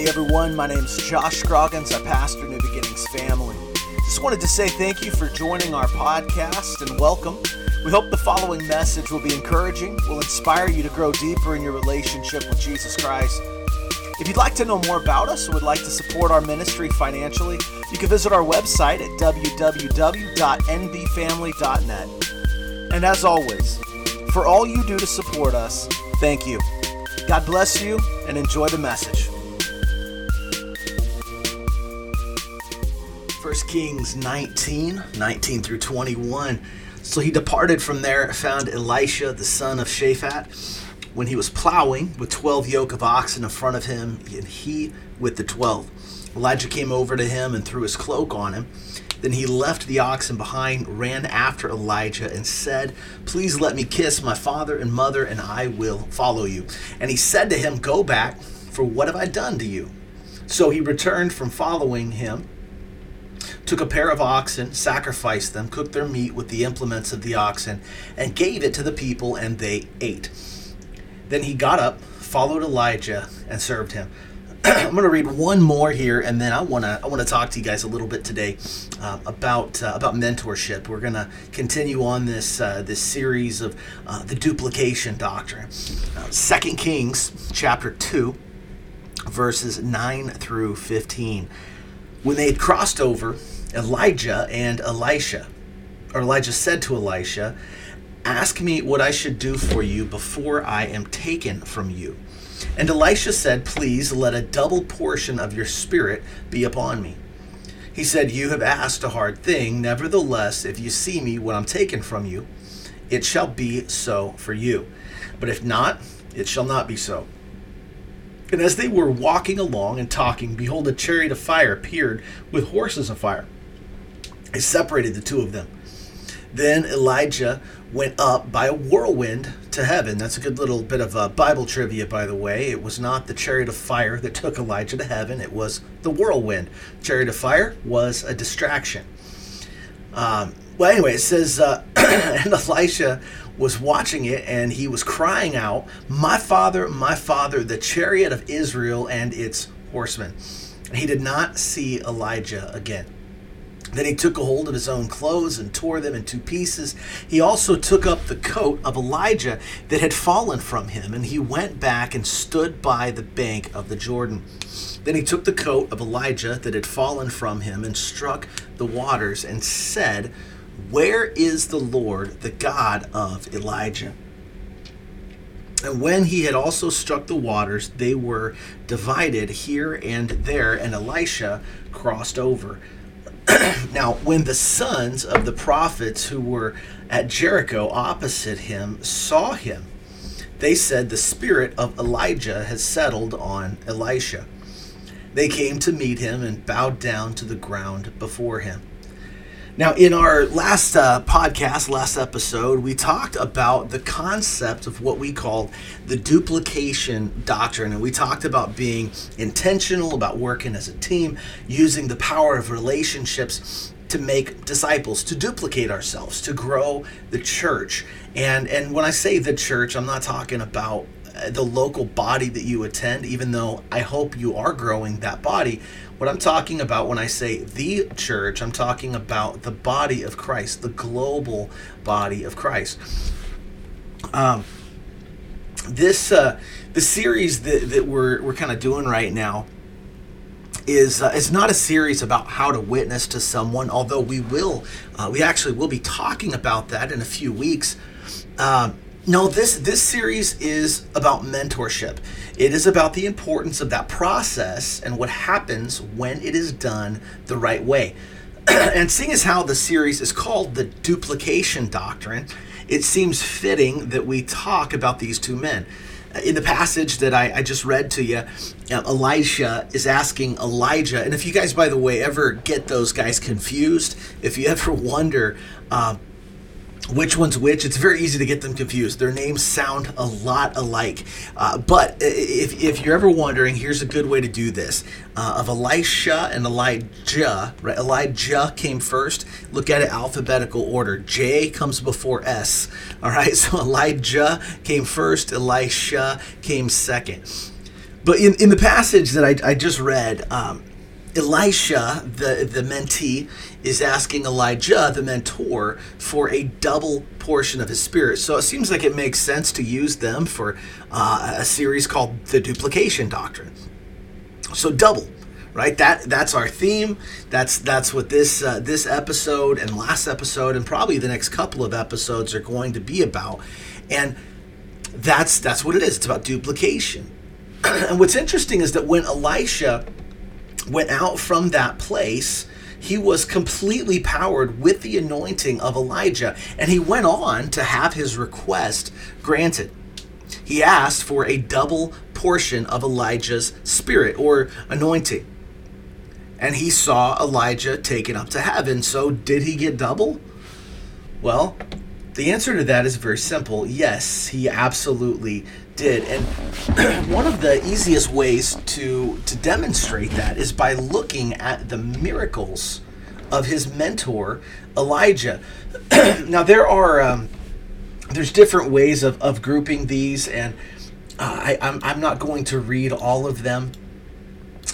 Hey everyone, my name is Josh Scroggins. I pastor New Beginnings Family. Just wanted to say thank you for joining our podcast and welcome. We hope the following message will be encouraging, will inspire you to grow deeper in your relationship with Jesus Christ. If you'd like to know more about us or would like to support our ministry financially, you can visit our website at www.nbfamily.net. And as always, for all you do to support us, thank you. God bless you and enjoy the message. 1 Kings 19, 19 through 21. So he departed from there, found Elisha, the son of Shaphat, when he was plowing with 12 yoke of oxen in front of him, and he with the 12. Elijah came over to him and threw his cloak on him. Then he left the oxen behind, ran after Elijah, and said, Please let me kiss my father and mother, and I will follow you. And he said to him, Go back, for what have I done to you? So he returned from following him, took a pair of oxen, sacrificed them, cooked their meat with the implements of the oxen, and gave it to the people, and they ate. Then he got up, followed Elijah, and served him. I'm going to read one more here, and then I want to I want to talk to you guys a little bit today uh, about uh, about mentorship. We're going to continue on this uh, this series of uh, the duplication doctrine. Uh, Second Kings chapter two, verses nine through fifteen. When they had crossed over, Elijah and Elisha, or Elijah said to Elisha, "Ask me what I should do for you before I am taken from you." And Elisha said, Please let a double portion of your spirit be upon me. He said, You have asked a hard thing. Nevertheless, if you see me when I'm taken from you, it shall be so for you. But if not, it shall not be so. And as they were walking along and talking, behold, a chariot of fire appeared with horses of fire. It separated the two of them. Then Elijah went up by a whirlwind to heaven. That's a good little bit of uh, Bible trivia, by the way. It was not the chariot of fire that took Elijah to heaven, it was the whirlwind. Chariot of fire was a distraction. Um, well, anyway, it says, uh, and Elisha was watching it and he was crying out, My father, my father, the chariot of Israel and its horsemen. He did not see Elijah again. Then he took a hold of his own clothes and tore them in two pieces. He also took up the coat of Elijah that had fallen from him, and he went back and stood by the bank of the Jordan. Then he took the coat of Elijah that had fallen from him and struck the waters and said, Where is the Lord, the God of Elijah? And when he had also struck the waters, they were divided here and there, and Elisha crossed over. now, when the sons of the prophets who were at Jericho opposite him saw him, they said, The spirit of Elijah has settled on Elisha. They came to meet him and bowed down to the ground before him. Now, in our last uh, podcast, last episode, we talked about the concept of what we call the duplication doctrine. And we talked about being intentional, about working as a team, using the power of relationships to make disciples, to duplicate ourselves, to grow the church. And, and when I say the church, I'm not talking about the local body that you attend, even though I hope you are growing that body. What I'm talking about when I say the church, I'm talking about the body of Christ, the global body of Christ. Um, this uh, the series that, that we're, we're kind of doing right now is uh, is not a series about how to witness to someone, although we will uh, we actually will be talking about that in a few weeks. Um, no, this this series is about mentorship. It is about the importance of that process and what happens when it is done the right way. and seeing as how the series is called the duplication doctrine, it seems fitting that we talk about these two men. In the passage that I, I just read to you, uh, Elisha is asking Elijah, and if you guys, by the way, ever get those guys confused, if you ever wonder, uh, which one's which. It's very easy to get them confused. Their names sound a lot alike. Uh, but if, if you're ever wondering, here's a good way to do this. Uh, of Elisha and Elijah, right? Elijah came first. Look at it alphabetical order. J comes before S. All right, so Elijah came first, Elisha came second. but in, in the passage that I, I just read, um, Elisha, the, the mentee, is asking Elijah, the mentor, for a double portion of his spirit. So it seems like it makes sense to use them for uh, a series called the duplication doctrine. So double, right? That that's our theme. That's that's what this uh, this episode and last episode and probably the next couple of episodes are going to be about. And that's that's what it is. It's about duplication. and what's interesting is that when Elisha went out from that place, he was completely powered with the anointing of Elijah, and he went on to have his request granted. He asked for a double portion of Elijah's spirit or anointing. And he saw Elijah taken up to heaven. So, did he get double? Well, the answer to that is very simple. Yes, he absolutely did. And one of the easiest ways to to demonstrate that is by looking at the miracles of his mentor Elijah. now there are um, there's different ways of, of grouping these, and uh, I, I'm, I'm not going to read all of them.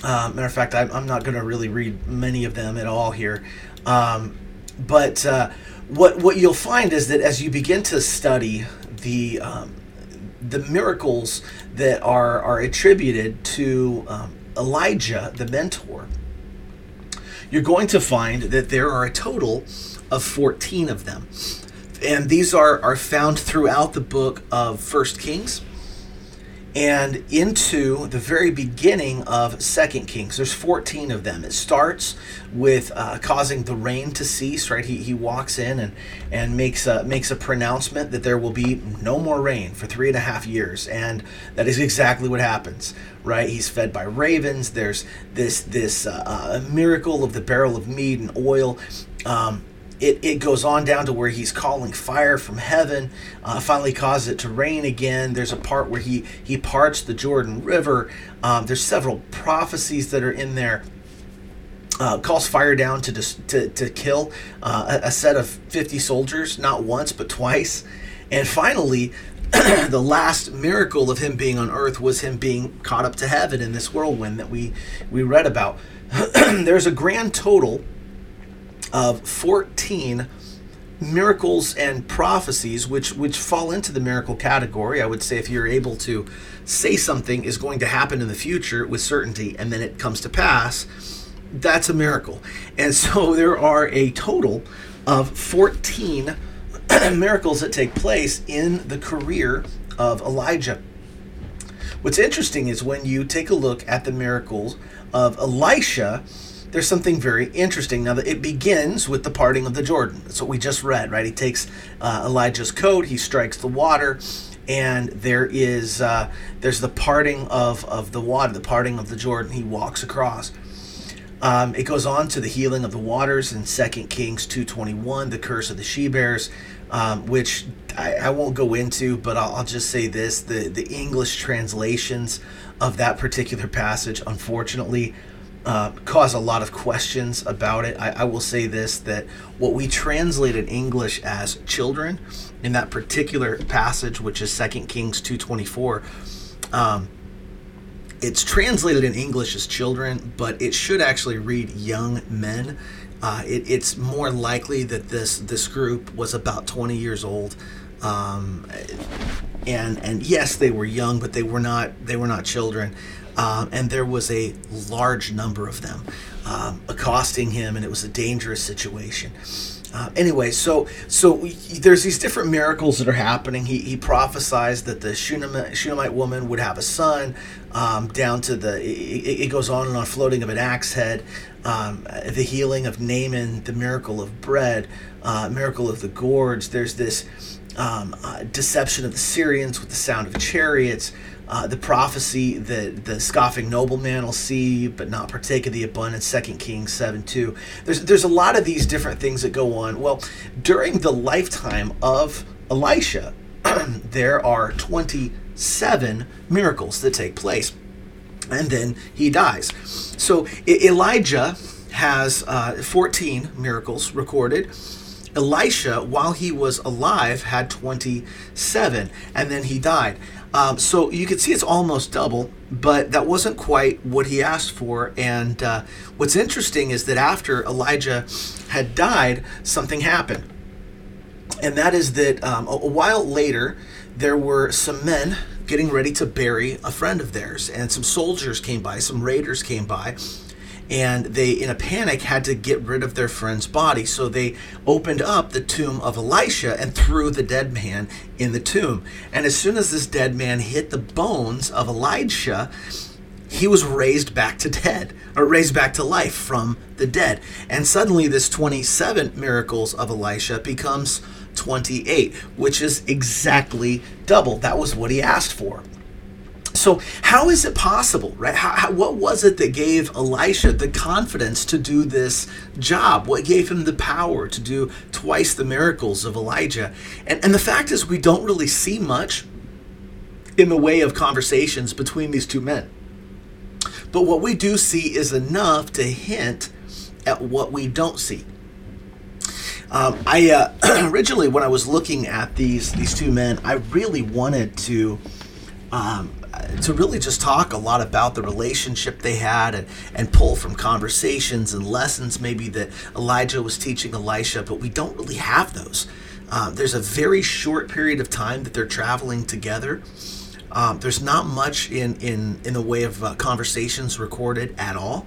Uh, matter of fact, I'm, I'm not going to really read many of them at all here. Um, but uh, what what you'll find is that as you begin to study the um, the miracles that are are attributed to um, Elijah, the mentor, you're going to find that there are a total of 14 of them. And these are, are found throughout the book of First Kings and into the very beginning of Second Kings. There's 14 of them. It starts with uh, causing the rain to cease. Right, he, he walks in and and makes a makes a pronouncement that there will be no more rain for three and a half years, and that is exactly what happens. Right, he's fed by ravens. There's this this uh, uh, miracle of the barrel of mead and oil. Um, it, it goes on down to where he's calling fire from heaven uh, finally causes it to rain again. There's a part where he he parts the jordan river. Um, there's several prophecies that are in there uh, calls fire down to dis- to, to kill uh, a, a set of 50 soldiers not once but twice. And finally the last miracle of him being on earth was him being caught up to heaven in this whirlwind that we we read about. There's a grand total of 14 miracles and prophecies which which fall into the miracle category. I would say if you're able to say something is going to happen in the future with certainty and then it comes to pass that's a miracle. And so there are a total of 14 miracles that take place in the career of elijah. What's interesting is when you take a look at the miracles of elisha there's something very interesting. Now, it begins with the parting of the Jordan. That's what we just read, right? He takes uh, Elijah's coat, he strikes the water, and there is uh, there's the parting of, of the water, the parting of the Jordan. He walks across. Um, it goes on to the healing of the waters in 2 Kings 2.21, the curse of the she-bears, um, which I, I, won't go into, but I'll, I'll just say this. The, the English translations of that particular passage, unfortunately, uh, cause a lot of questions about it. I, I, will say this that what we translate in English as children in that particular passage, which is 2 Kings 2.24, um, it's translated in English as children, but it should actually read young men. Uh, it, it's more likely that this this group was about 20 years old. Um, and and yes, they were young, but they were not they were not children um, and there was a large number of them um, accosting him, and it was a dangerous situation. Uh, anyway, so so there's these different miracles that are happening. He, he prophesies that the Shunammite, Shunammite woman would have a son. Um, down to the it, it, goes on and on, floating of an axe head, um, the healing of Naaman, the miracle of bread, uh, miracle of the gourds. There's this um, uh, deception of the Syrians with the sound of chariots uh, the prophecy that the scoffing nobleman will see but not partake of the abundance, Second Kings 7 2. There's, there's a lot of these different things that go on. Well, during the lifetime of Elisha, there are 27 miracles that take place. And then he dies. So Elijah has uh, 14 miracles recorded. Elisha, while he was alive, had 27, and then he died. Um, so you can see it's almost double, but that wasn't quite what he asked for. And uh, what's interesting is that after Elijah had died, something happened. And that is that um, a, a while later, there were some men getting ready to bury a friend of theirs, and some soldiers came by, some raiders came by, and they, in a panic, had to get rid of their friend's body. So they opened up the tomb of Elisha and threw the dead man in the tomb. And as soon as this dead man hit the bones of Elisha, he was raised back to dead or raised back to life from the dead. And suddenly, this 27 miracles of Elisha becomes 28, which is exactly double. That was what he asked for. So, how is it possible, right? How, how, what was it that gave Elisha the confidence to do this job? What gave him the power to do twice the miracles of Elijah? And, and the fact is, we don't really see much in the way of conversations between these two men. But what we do see is enough to hint at what we don't see. Um, I uh, originally, when I was looking at these these two men, I really wanted to um, to really just talk a lot about the relationship they had and, and pull from conversations and lessons maybe that Elijah was teaching Elisha, but we don't really have those. Um, there's a very short period of time that they're traveling together. Um, there's not much in, in, in the way of uh, conversations recorded at all.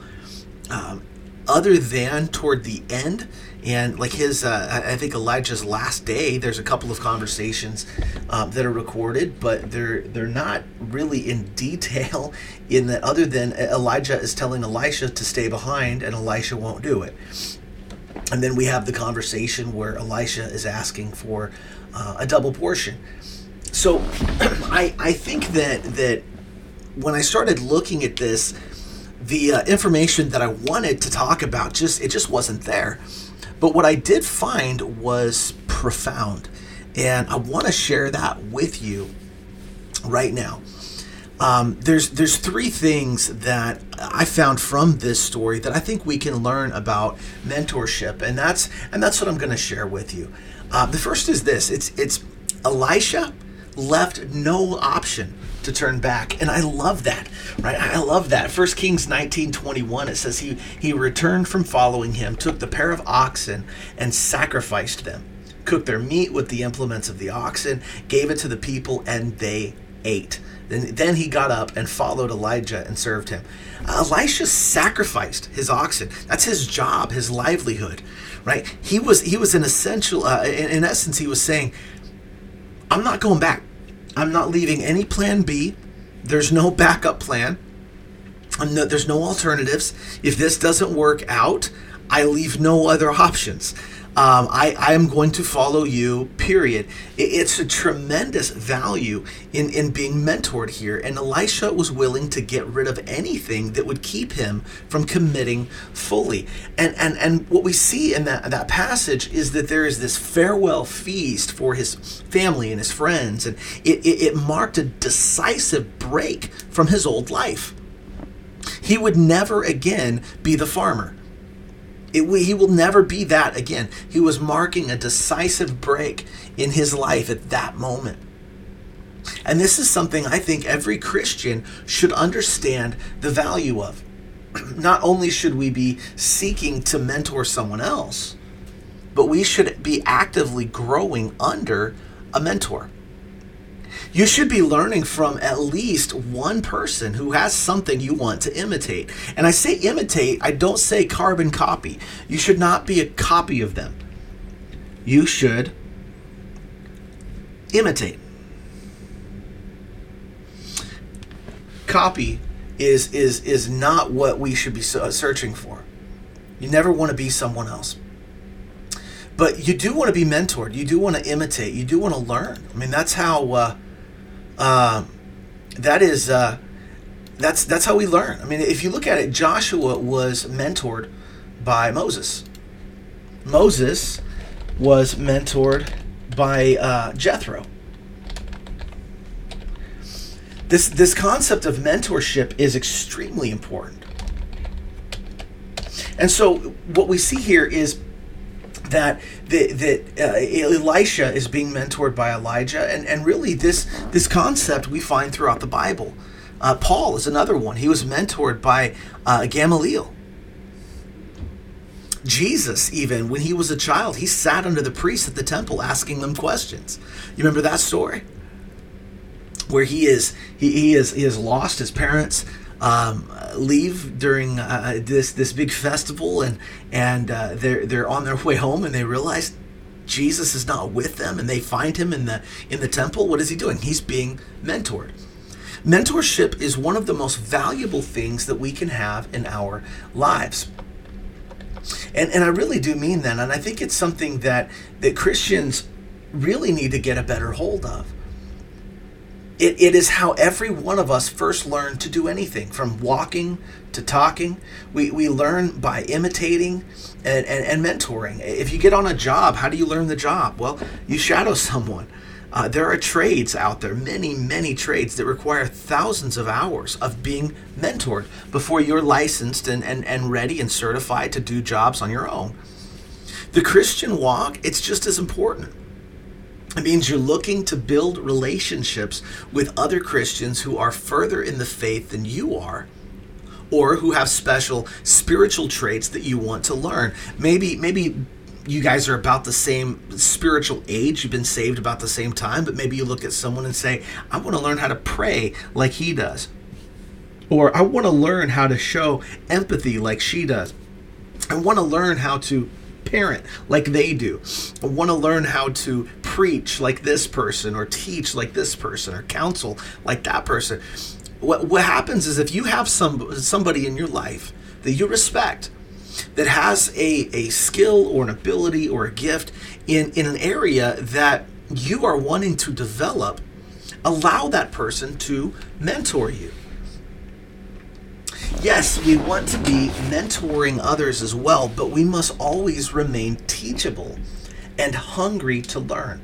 Um, other than toward the end and like his uh, i think elijah's last day there's a couple of conversations um, that are recorded but they're they're not really in detail in that other than elijah is telling elisha to stay behind and elisha won't do it and then we have the conversation where elisha is asking for uh, a double portion so i i think that that when i started looking at this the uh, information that I wanted to talk about just it just wasn't there. But what I did find was profound, and I want to share that with you right now. Um, there's there's three things that I found from this story that I think we can learn about mentorship, and that's and that's what I'm going to share with you. Uh, the first is this: it's it's Elisha left no option to turn back. And I love that, right? I love that. First Kings 19 21, it says he, he returned from following him, took the pair of oxen, and sacrificed them, cooked their meat with the implements of the oxen, gave it to the people, and they ate. Then, then he got up and followed Elijah and served him. Elisha sacrificed his oxen. That's his job, his livelihood, right? He was he was an essential. Uh, in, in essence, he was saying, "I'm not going back. I'm not leaving any plan B. There's no backup plan. No, there's no alternatives. If this doesn't work out, I leave no other options. Um, I, I am going to follow you, period. It, it's a tremendous value in, in being mentored here. And Elisha was willing to get rid of anything that would keep him from committing fully. And, and, and what we see in that, that passage is that there is this farewell feast for his family and his friends. And it, it, it marked a decisive break from his old life. He would never again be the farmer it, he will never be that again. He was marking a decisive break in his life at that moment. And this is something I think every Christian should understand the value of. Not only should we be seeking to mentor someone else, but we should be actively growing under a mentor you should be learning from at least one person who has something you want to imitate. And I say imitate, I don't say carbon copy. You should not be a copy of them. You should imitate. Copy is is is not what we should be searching for. You never want to be someone else but you do want to be mentored. You do want to imitate. You do want to learn. I mean, that's how uh, uh, that is uh, that's that's how we learn. I mean, if you look at it, Joshua was mentored by Moses. Moses was mentored by uh, Jethro. This this concept of mentorship is extremely important. And so what we see here is that that, that uh, Elisha is being mentored by Elijah, and, and really this this concept we find throughout the Bible. Uh, Paul is another one. He was mentored by uh, Gamaliel. Jesus, even when he was a child, he sat under the priests at the temple asking them questions. You remember that story? Where he is, he, he is, he has lost his parents. Um, leave during uh, this this big festival, and and uh, they're they're on their way home, and they realize Jesus is not with them, and they find him in the in the temple. What is he doing? He's being mentored. Mentorship is one of the most valuable things that we can have in our lives. And, and I really do mean that. And I think it's something that, that Christians really need to get a better hold of. It, it is how every one of us first learned to do anything from walking to talking. We, we learn by imitating and, and, and mentoring. If you get on a job, how do you learn the job? Well, you shadow someone. Uh, there are trades out there, many, many trades that require thousands of hours of being mentored before you're licensed and, and, and ready and certified to do jobs on your own. The Christian walk, it's just as important. It means you're looking to build relationships with other Christians who are further in the faith than you are or who have special spiritual traits that you want to learn. Maybe maybe you guys are about the same spiritual age, you've been saved about the same time, but maybe you look at someone and say, I want to learn how to pray like he does. Or I want to learn how to show empathy like she does. I want to learn how to parent like they do. Want to learn how to preach like this person, or teach like this person, or counsel like that person. What, what happens is if you have some somebody in your life that you respect, that has a, a skill or an ability or a gift in, in an area that you are wanting to develop, allow that person to mentor you. Yes, we want to be mentoring others as well, but we must always remain teachable and hungry to learn.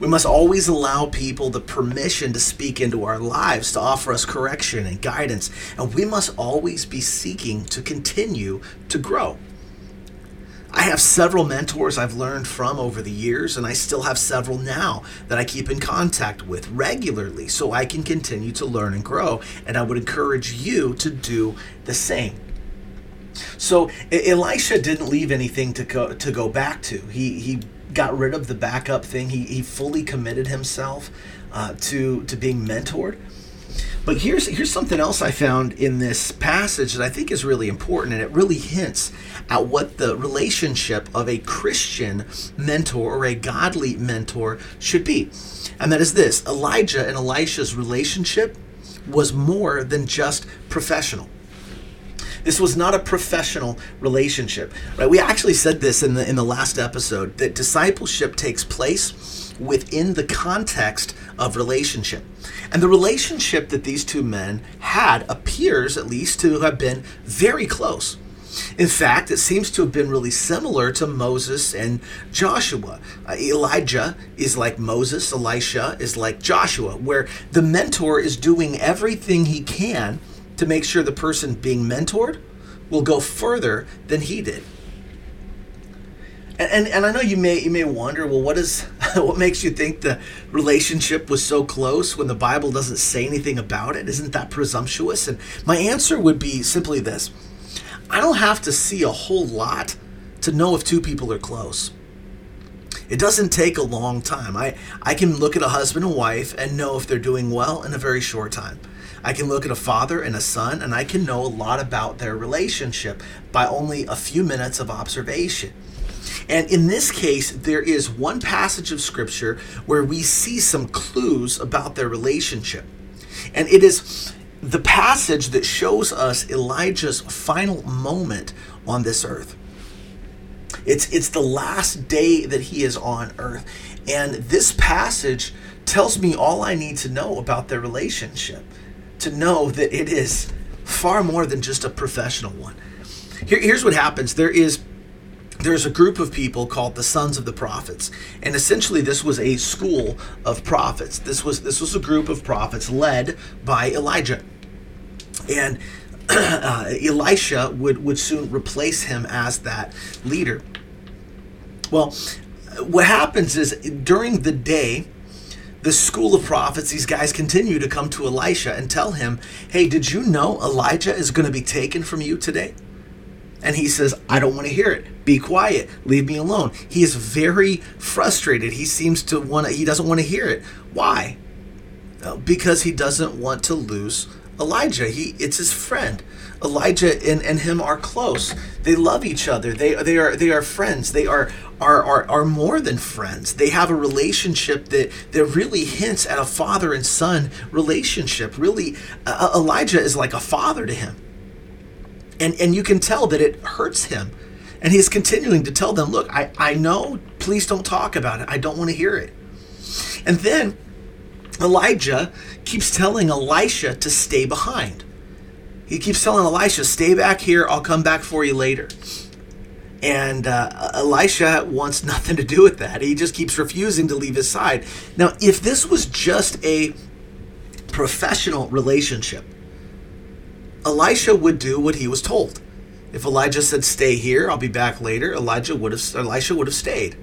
We must always allow people the permission to speak into our lives, to offer us correction and guidance, and we must always be seeking to continue to grow. I have several mentors I've learned from over the years, and I still have several now that I keep in contact with regularly so I can continue to learn and grow. And I would encourage you to do the same. So Elisha didn't leave anything to go to go back to. He he got rid of the backup thing. He, he fully committed himself uh, to to being mentored. But here's here's something else I found in this passage that I think is really important, and it really hints at what the relationship of a Christian mentor or a godly mentor should be. And that is this Elijah and Elisha's relationship was more than just professional. This was not a professional relationship. Right? We actually said this in the in the last episode that discipleship takes place within the context of relationship. And the relationship that these two men had appears at least to have been very close. In fact, it seems to have been really similar to Moses and Joshua. Uh, Elijah is like Moses, Elisha is like Joshua, where the mentor is doing everything he can to make sure the person being mentored will go further than he did. And, and, and I know you may you may wonder, well, what is what makes you think the relationship was so close when the Bible doesn't say anything about it? Isn't that presumptuous? And my answer would be simply this: I don't have to see a whole lot to know if two people are close. It doesn't take a long time. I, I can look at a husband and wife and know if they're doing well in a very short time. I can look at a father and a son and I can know a lot about their relationship by only a few minutes of observation. And in this case, there is one passage of scripture where we see some clues about their relationship. And it is the passage that shows us Elijah's final moment on this earth. It's, it's the last day that he is on earth. And this passage tells me all I need to know about their relationship to know that it is far more than just a professional one. Here, here's what happens there is there's a group of people called the sons of the prophets. And essentially this was a school of prophets. This was this was a group of prophets led by elijah. And uh, elisha would would soon replace him as that leader. Well, what happens is during the day, the school of prophets, these guys continue to come to Elisha and tell him, Hey, did you know Elijah is going to be taken from you today? And he says, I don't want to hear it. Be quiet. Leave me alone. He is very frustrated. He seems to want to, he doesn't want to hear it. Why? Because he doesn't want to lose Elijah. He it's his friend. Elijah and, and him are close. They love each other. They they are they are friends. They are are, are are more than friends. They have a relationship that that really hints at a father and son relationship. Really, uh, Elijah is like a father to him, and and you can tell that it hurts him. And he's continuing to tell them, "Look, I I know. Please don't talk about it. I don't want to hear it." And then Elijah keeps telling Elisha to stay behind. He keeps telling Elisha, stay back here, I'll come back for you later. And uh, Elisha wants nothing to do with that. He just keeps refusing to leave his side. Now, if this was just a professional relationship, Elisha would do what he was told. If Elijah said, "Stay here, I'll be back later," Elijah would have Elisha would have stayed.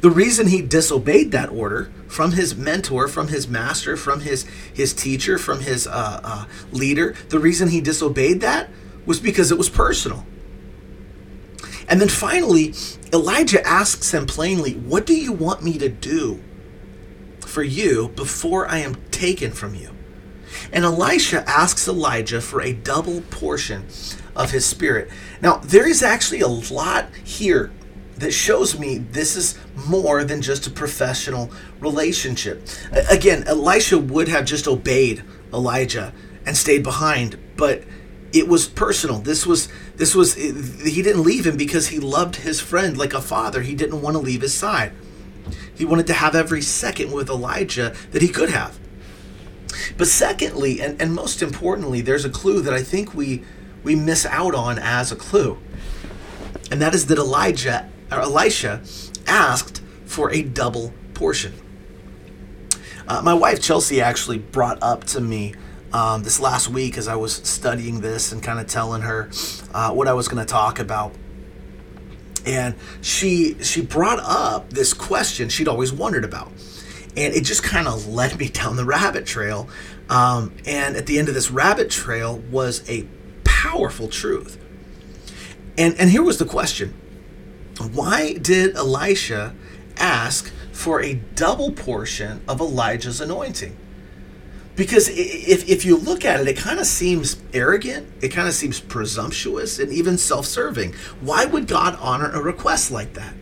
The reason he disobeyed that order from his mentor, from his master, from his his teacher, from his uh, uh, leader, the reason he disobeyed that was because it was personal. And then finally, Elijah asks him plainly, "What do you want me to do for you before I am taken from you?" And Elisha asks Elijah for a double portion of his spirit. Now, there is actually a lot here that shows me this is more than just a professional relationship. Again, Elisha would have just obeyed Elijah and stayed behind, but it was personal. This was this was he didn't leave him because he loved his friend like a father. He didn't want to leave his side. He wanted to have every second with Elijah that he could have. But secondly, and, and most importantly, there's a clue that I think we we miss out on as a clue. And that is that Elijah or Elisha asked for a double portion. Uh, my wife Chelsea actually brought up to me um, this last week as I was studying this and kind of telling her uh, what I was going to talk about. And she she brought up this question she'd always wondered about, and it just kind of led me down the rabbit trail. Um, and at the end of this rabbit trail was a powerful truth. And and here was the question: why did Elisha ask for a double portion of Elijah's anointing? Because if, if you look at it, it kind of seems arrogant, it kind of seems presumptuous, and even self serving. Why would God honor a request like that?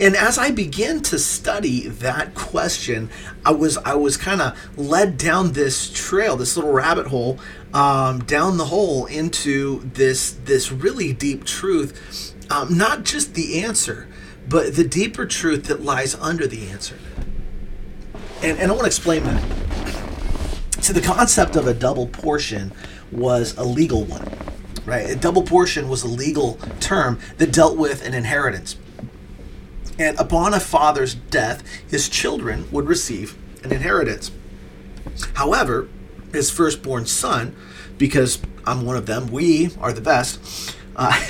And as I began to study that question, I was I was kind of led down this trail, this little rabbit hole, um, down the hole into this this really deep truth um, not just the answer, but the deeper truth that lies under the answer. And, and I want to explain that. So, the concept of a double portion was a legal one, right? A double portion was a legal term that dealt with an inheritance. And upon a father's death, his children would receive an inheritance. However, his firstborn son, because I'm one of them, we are the best, uh,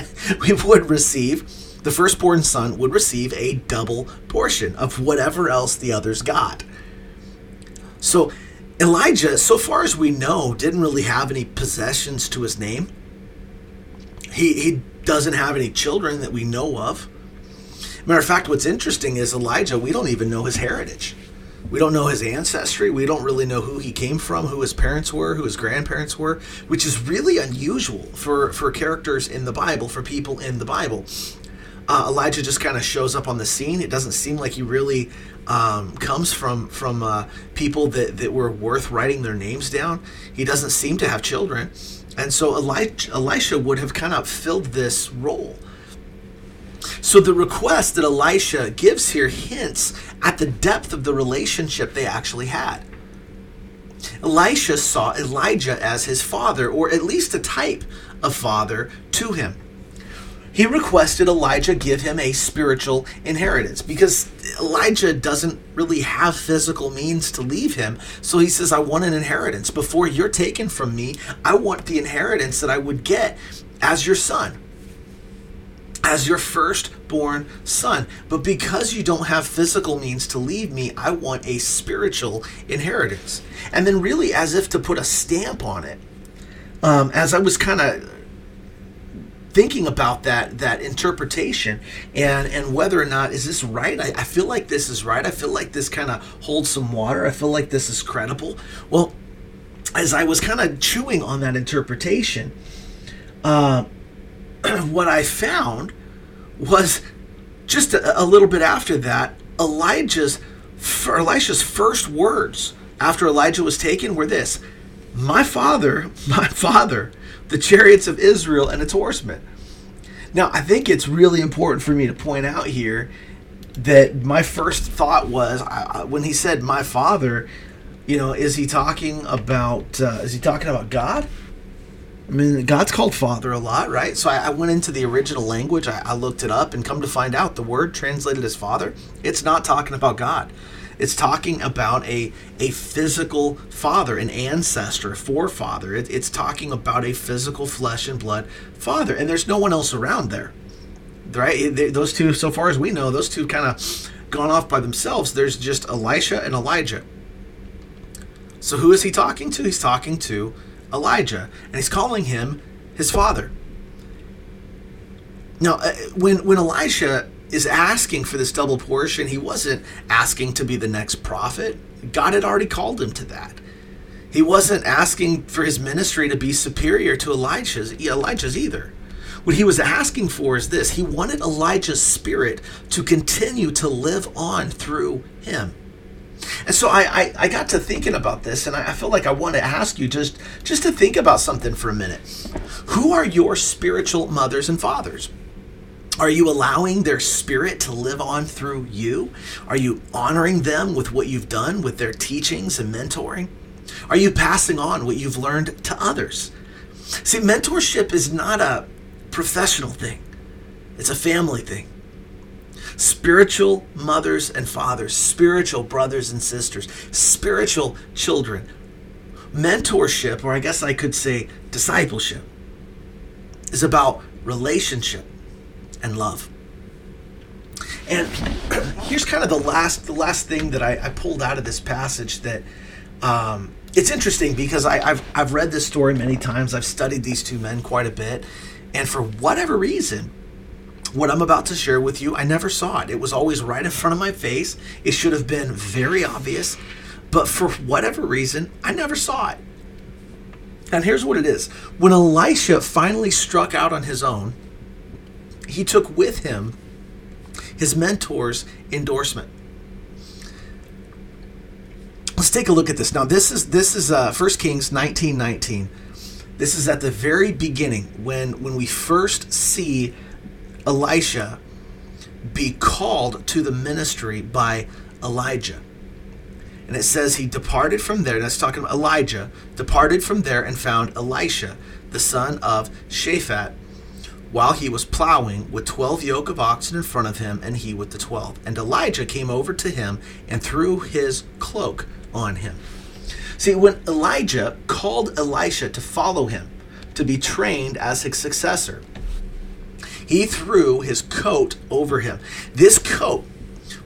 we would receive, the firstborn son would receive a double portion of whatever else the others got. So Elijah, so far as we know, didn't really have any possessions to his name. He, he doesn't have any children that we know of. Matter of fact, what's interesting is Elijah, we don't even know his heritage. We don't know his ancestry. We don't really know who he came from, who his parents were, who his grandparents were, which is really unusual for, for characters in the Bible, for people in the Bible. Uh, Elijah just kind of shows up on the scene. It doesn't seem like he really um, comes from from uh, people that, that were worth writing their names down. He doesn't seem to have children, and so Elijah, Elisha would have kind of filled this role. So the request that Elisha gives here hints at the depth of the relationship they actually had. Elisha saw Elijah as his father, or at least a type of father to him. He requested Elijah give him a spiritual inheritance because Elijah doesn't really have physical means to leave him. So he says, I want an inheritance. Before you're taken from me, I want the inheritance that I would get as your son. As your firstborn son. But because you don't have physical means to leave me, I want a spiritual inheritance. And then, really, as if to put a stamp on it, um, as I was kind of thinking about that that interpretation and and whether or not is this right I, I feel like this is right i feel like this kind of holds some water i feel like this is credible well as i was kind of chewing on that interpretation uh, what i found was just a, a little bit after that elijah's elisha's first words after elijah was taken were this my father my father the chariots of Israel and its horsemen. Now, I think it's really important for me to point out here that my first thought was I, when he said my father, you know, is he talking about uh, is he talking about God? I mean, God's called Father a lot, right? So I, I went into the original language, I, I, looked it up, and come to find out the word translated as Father, it's not talking about God. It's talking about a a physical father, an ancestor, forefather. It, it's talking about a physical flesh and blood father, and there's no one else around there, right? They, those two, so far as we know, those two kind of gone off by themselves. There's just Elisha and Elijah. So who is he talking to? He's talking to Elijah, and he's calling him his father. Now, uh, when when Elisha is asking for this double portion, he wasn't asking to be the next prophet. God had already called him to that. He wasn't asking for his ministry to be superior to Elijah's, Elijah's either. What he was asking for is this he wanted Elijah's spirit to continue to live on through him. And so I, I, I got to thinking about this, and I, I feel like I want to ask you just, just to think about something for a minute. Who are your spiritual mothers and fathers? Are you allowing their spirit to live on through you? Are you honoring them with what you've done with their teachings and mentoring? Are you passing on what you've learned to others? See, mentorship is not a professional thing, it's a family thing. Spiritual mothers and fathers, spiritual brothers and sisters, spiritual children. Mentorship, or I guess I could say discipleship, is about relationship and love. And here's kind of the last the last thing that I, I pulled out of this passage that um, it's interesting because I, have I've read this story many times. I've studied these two men quite a bit, and for whatever reason, what I'm about to share with you, I never saw it. It was always right in front of my face. It should have been very obvious, but for whatever reason, I never saw it. And here's what it is: when Elisha finally struck out on his own he took with him his mentor's endorsement. Let's take a look at this. Now, this is this is uh, 1 Kings 19 19. This is at the very beginning when when we first see Elisha be called to the ministry by Elijah. And it says he departed from there, that's talking about Elijah, departed from there and found Elisha, the son of Shaphat, while he was plowing with twelve yoke of oxen in front of him, and he with the twelve. And Elijah came over to him and threw his cloak on him. See, when Elijah called Elisha to follow him, to be trained as his successor, he threw his coat over him. This coat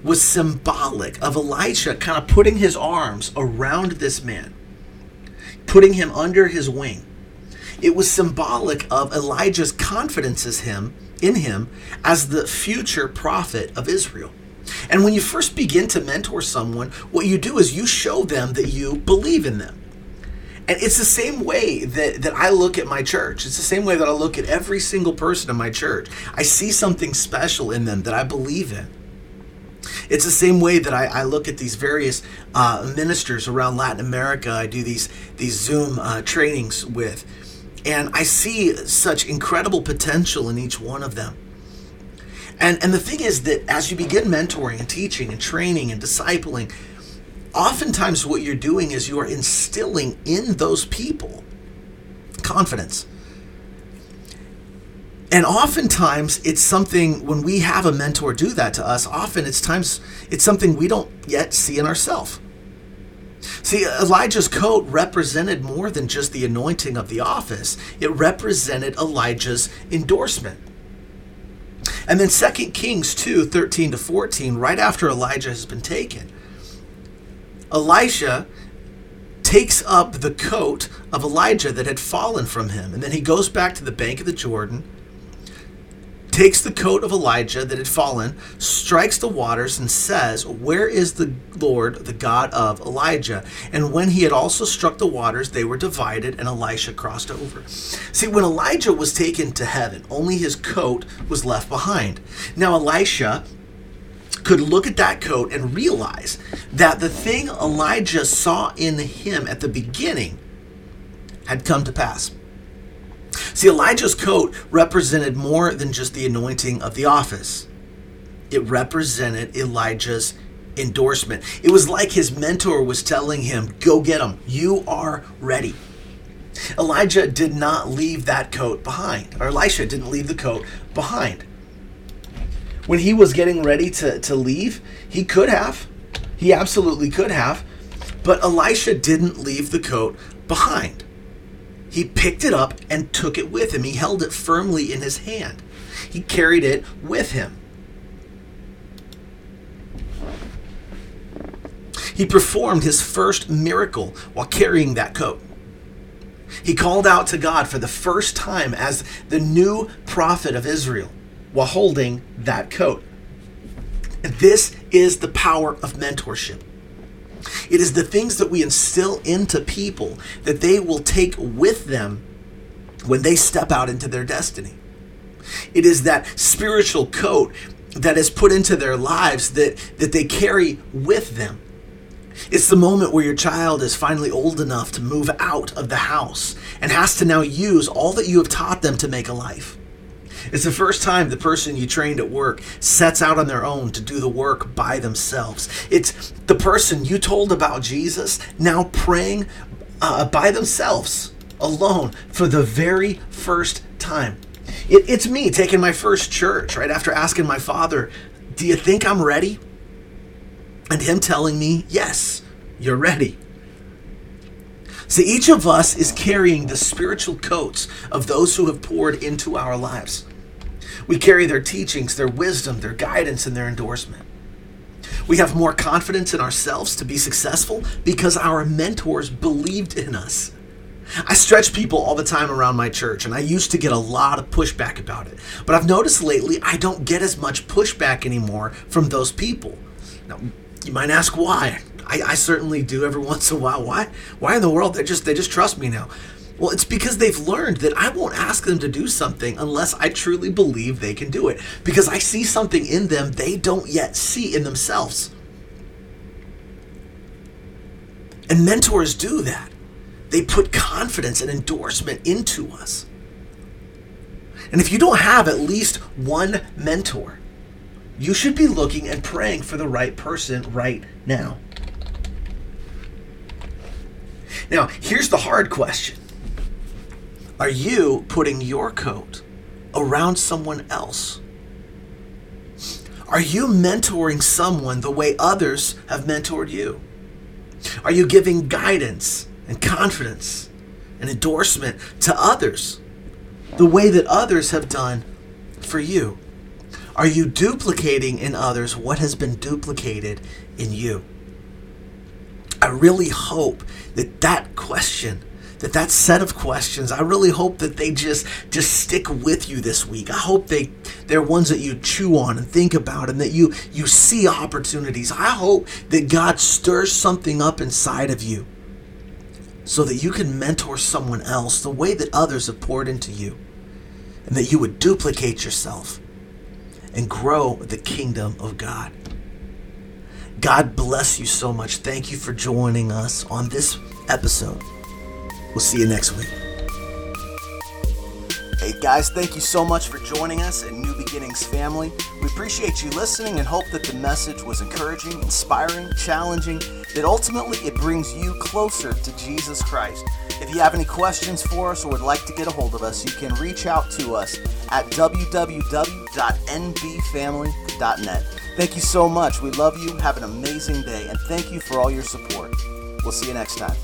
was symbolic of Elisha kind of putting his arms around this man, putting him under his wing it was symbolic of Elijah's confidence him, in him as the future prophet of Israel. And when you first begin to mentor someone, what you do is you show them that you believe in them. And it's the same way that, that I look at my church. It's the same way that I look at every single person in my church. I see something special in them that I believe in. It's the same way that I, I look at these various uh, ministers around Latin America. I do these these Zoom uh, trainings with, and I see such incredible potential in each one of them. And, and the thing is that as you begin mentoring and teaching and training and discipling, oftentimes what you're doing is you are instilling in those people confidence. And oftentimes it's something when we have a mentor do that to us, often it's times it's something we don't yet see in ourselves. See, Elijah's coat represented more than just the anointing of the office, it represented Elijah's endorsement. And then 2 Kings 2 13 to 14, right after Elijah has been taken, Elisha takes up the coat of Elijah that had fallen from him. And then he goes back to the bank of the Jordan takes the coat of Elijah that had fallen, strikes the waters, and says, Where is the Lord, the God of Elijah? And when he had also struck the waters, they were divided, and Elisha crossed over. See, when Elijah was taken to heaven, only his coat was left behind. Now, Elisha could look at that coat and realize that the thing Elijah saw in him at the beginning had come to pass. See, Elijah's coat represented more than just the anointing of the office, it represented Elijah's endorsement. It was like his mentor was telling him, Go get him. You are ready. Elijah did not leave that coat behind, or Elisha didn't leave the coat behind. When he was getting ready to, to leave, he could have. He absolutely could have. But Elisha didn't leave the coat behind. He picked it up and took it with him. He held it firmly in his hand. He carried it with him. He performed his first miracle while carrying that coat. He called out to God for the first time as the new prophet of Israel while holding that coat. This is the power of mentorship. It is the things that we instill into people that they will take with them when they step out into their destiny. It is that spiritual coat that is put into their lives that, that they carry with them. It's the moment where your child is finally old enough to move out of the house and has to now use all that you have taught them to make a life. It's the first time the person you trained at work sets out on their own to do the work by themselves. It's the person you told about Jesus now praying uh, by themselves, alone, for the very first time. It, it's me taking my first church right after asking my father, Do you think I'm ready? And him telling me, Yes, you're ready. See, each of us is carrying the spiritual coats of those who have poured into our lives. We carry their teachings, their wisdom, their guidance, and their endorsement. We have more confidence in ourselves to be successful because our mentors believed in us. I stretch people all the time around my church, and I used to get a lot of pushback about it. But I've noticed lately I don't get as much pushback anymore from those people. Now, you might ask why. I, I certainly do every once in a while. Why? Why in the world? They just they just trust me now. Well, it's because they've learned that I won't ask them to do something unless I truly believe they can do it. Because I see something in them they don't yet see in themselves. And mentors do that. They put confidence and endorsement into us. And if you don't have at least one mentor, you should be looking and praying for the right person right now. Now, here's the hard question Are you putting your coat around someone else? Are you mentoring someone the way others have mentored you? Are you giving guidance and confidence and endorsement to others the way that others have done for you? Are you duplicating in others what has been duplicated in you? I really hope that that question that that set of questions i really hope that they just just stick with you this week i hope they they're ones that you chew on and think about and that you you see opportunities i hope that god stirs something up inside of you so that you can mentor someone else the way that others have poured into you and that you would duplicate yourself and grow the kingdom of god God bless you so much. Thank you for joining us on this episode. We'll see you next week. Hey guys, thank you so much for joining us at New Beginnings family. We appreciate you listening and hope that the message was encouraging, inspiring, challenging, that ultimately it brings you closer to Jesus Christ. If you have any questions for us or would like to get a hold of us, you can reach out to us at www.nbfamily.net. Thank you so much. We love you. Have an amazing day, and thank you for all your support. We'll see you next time.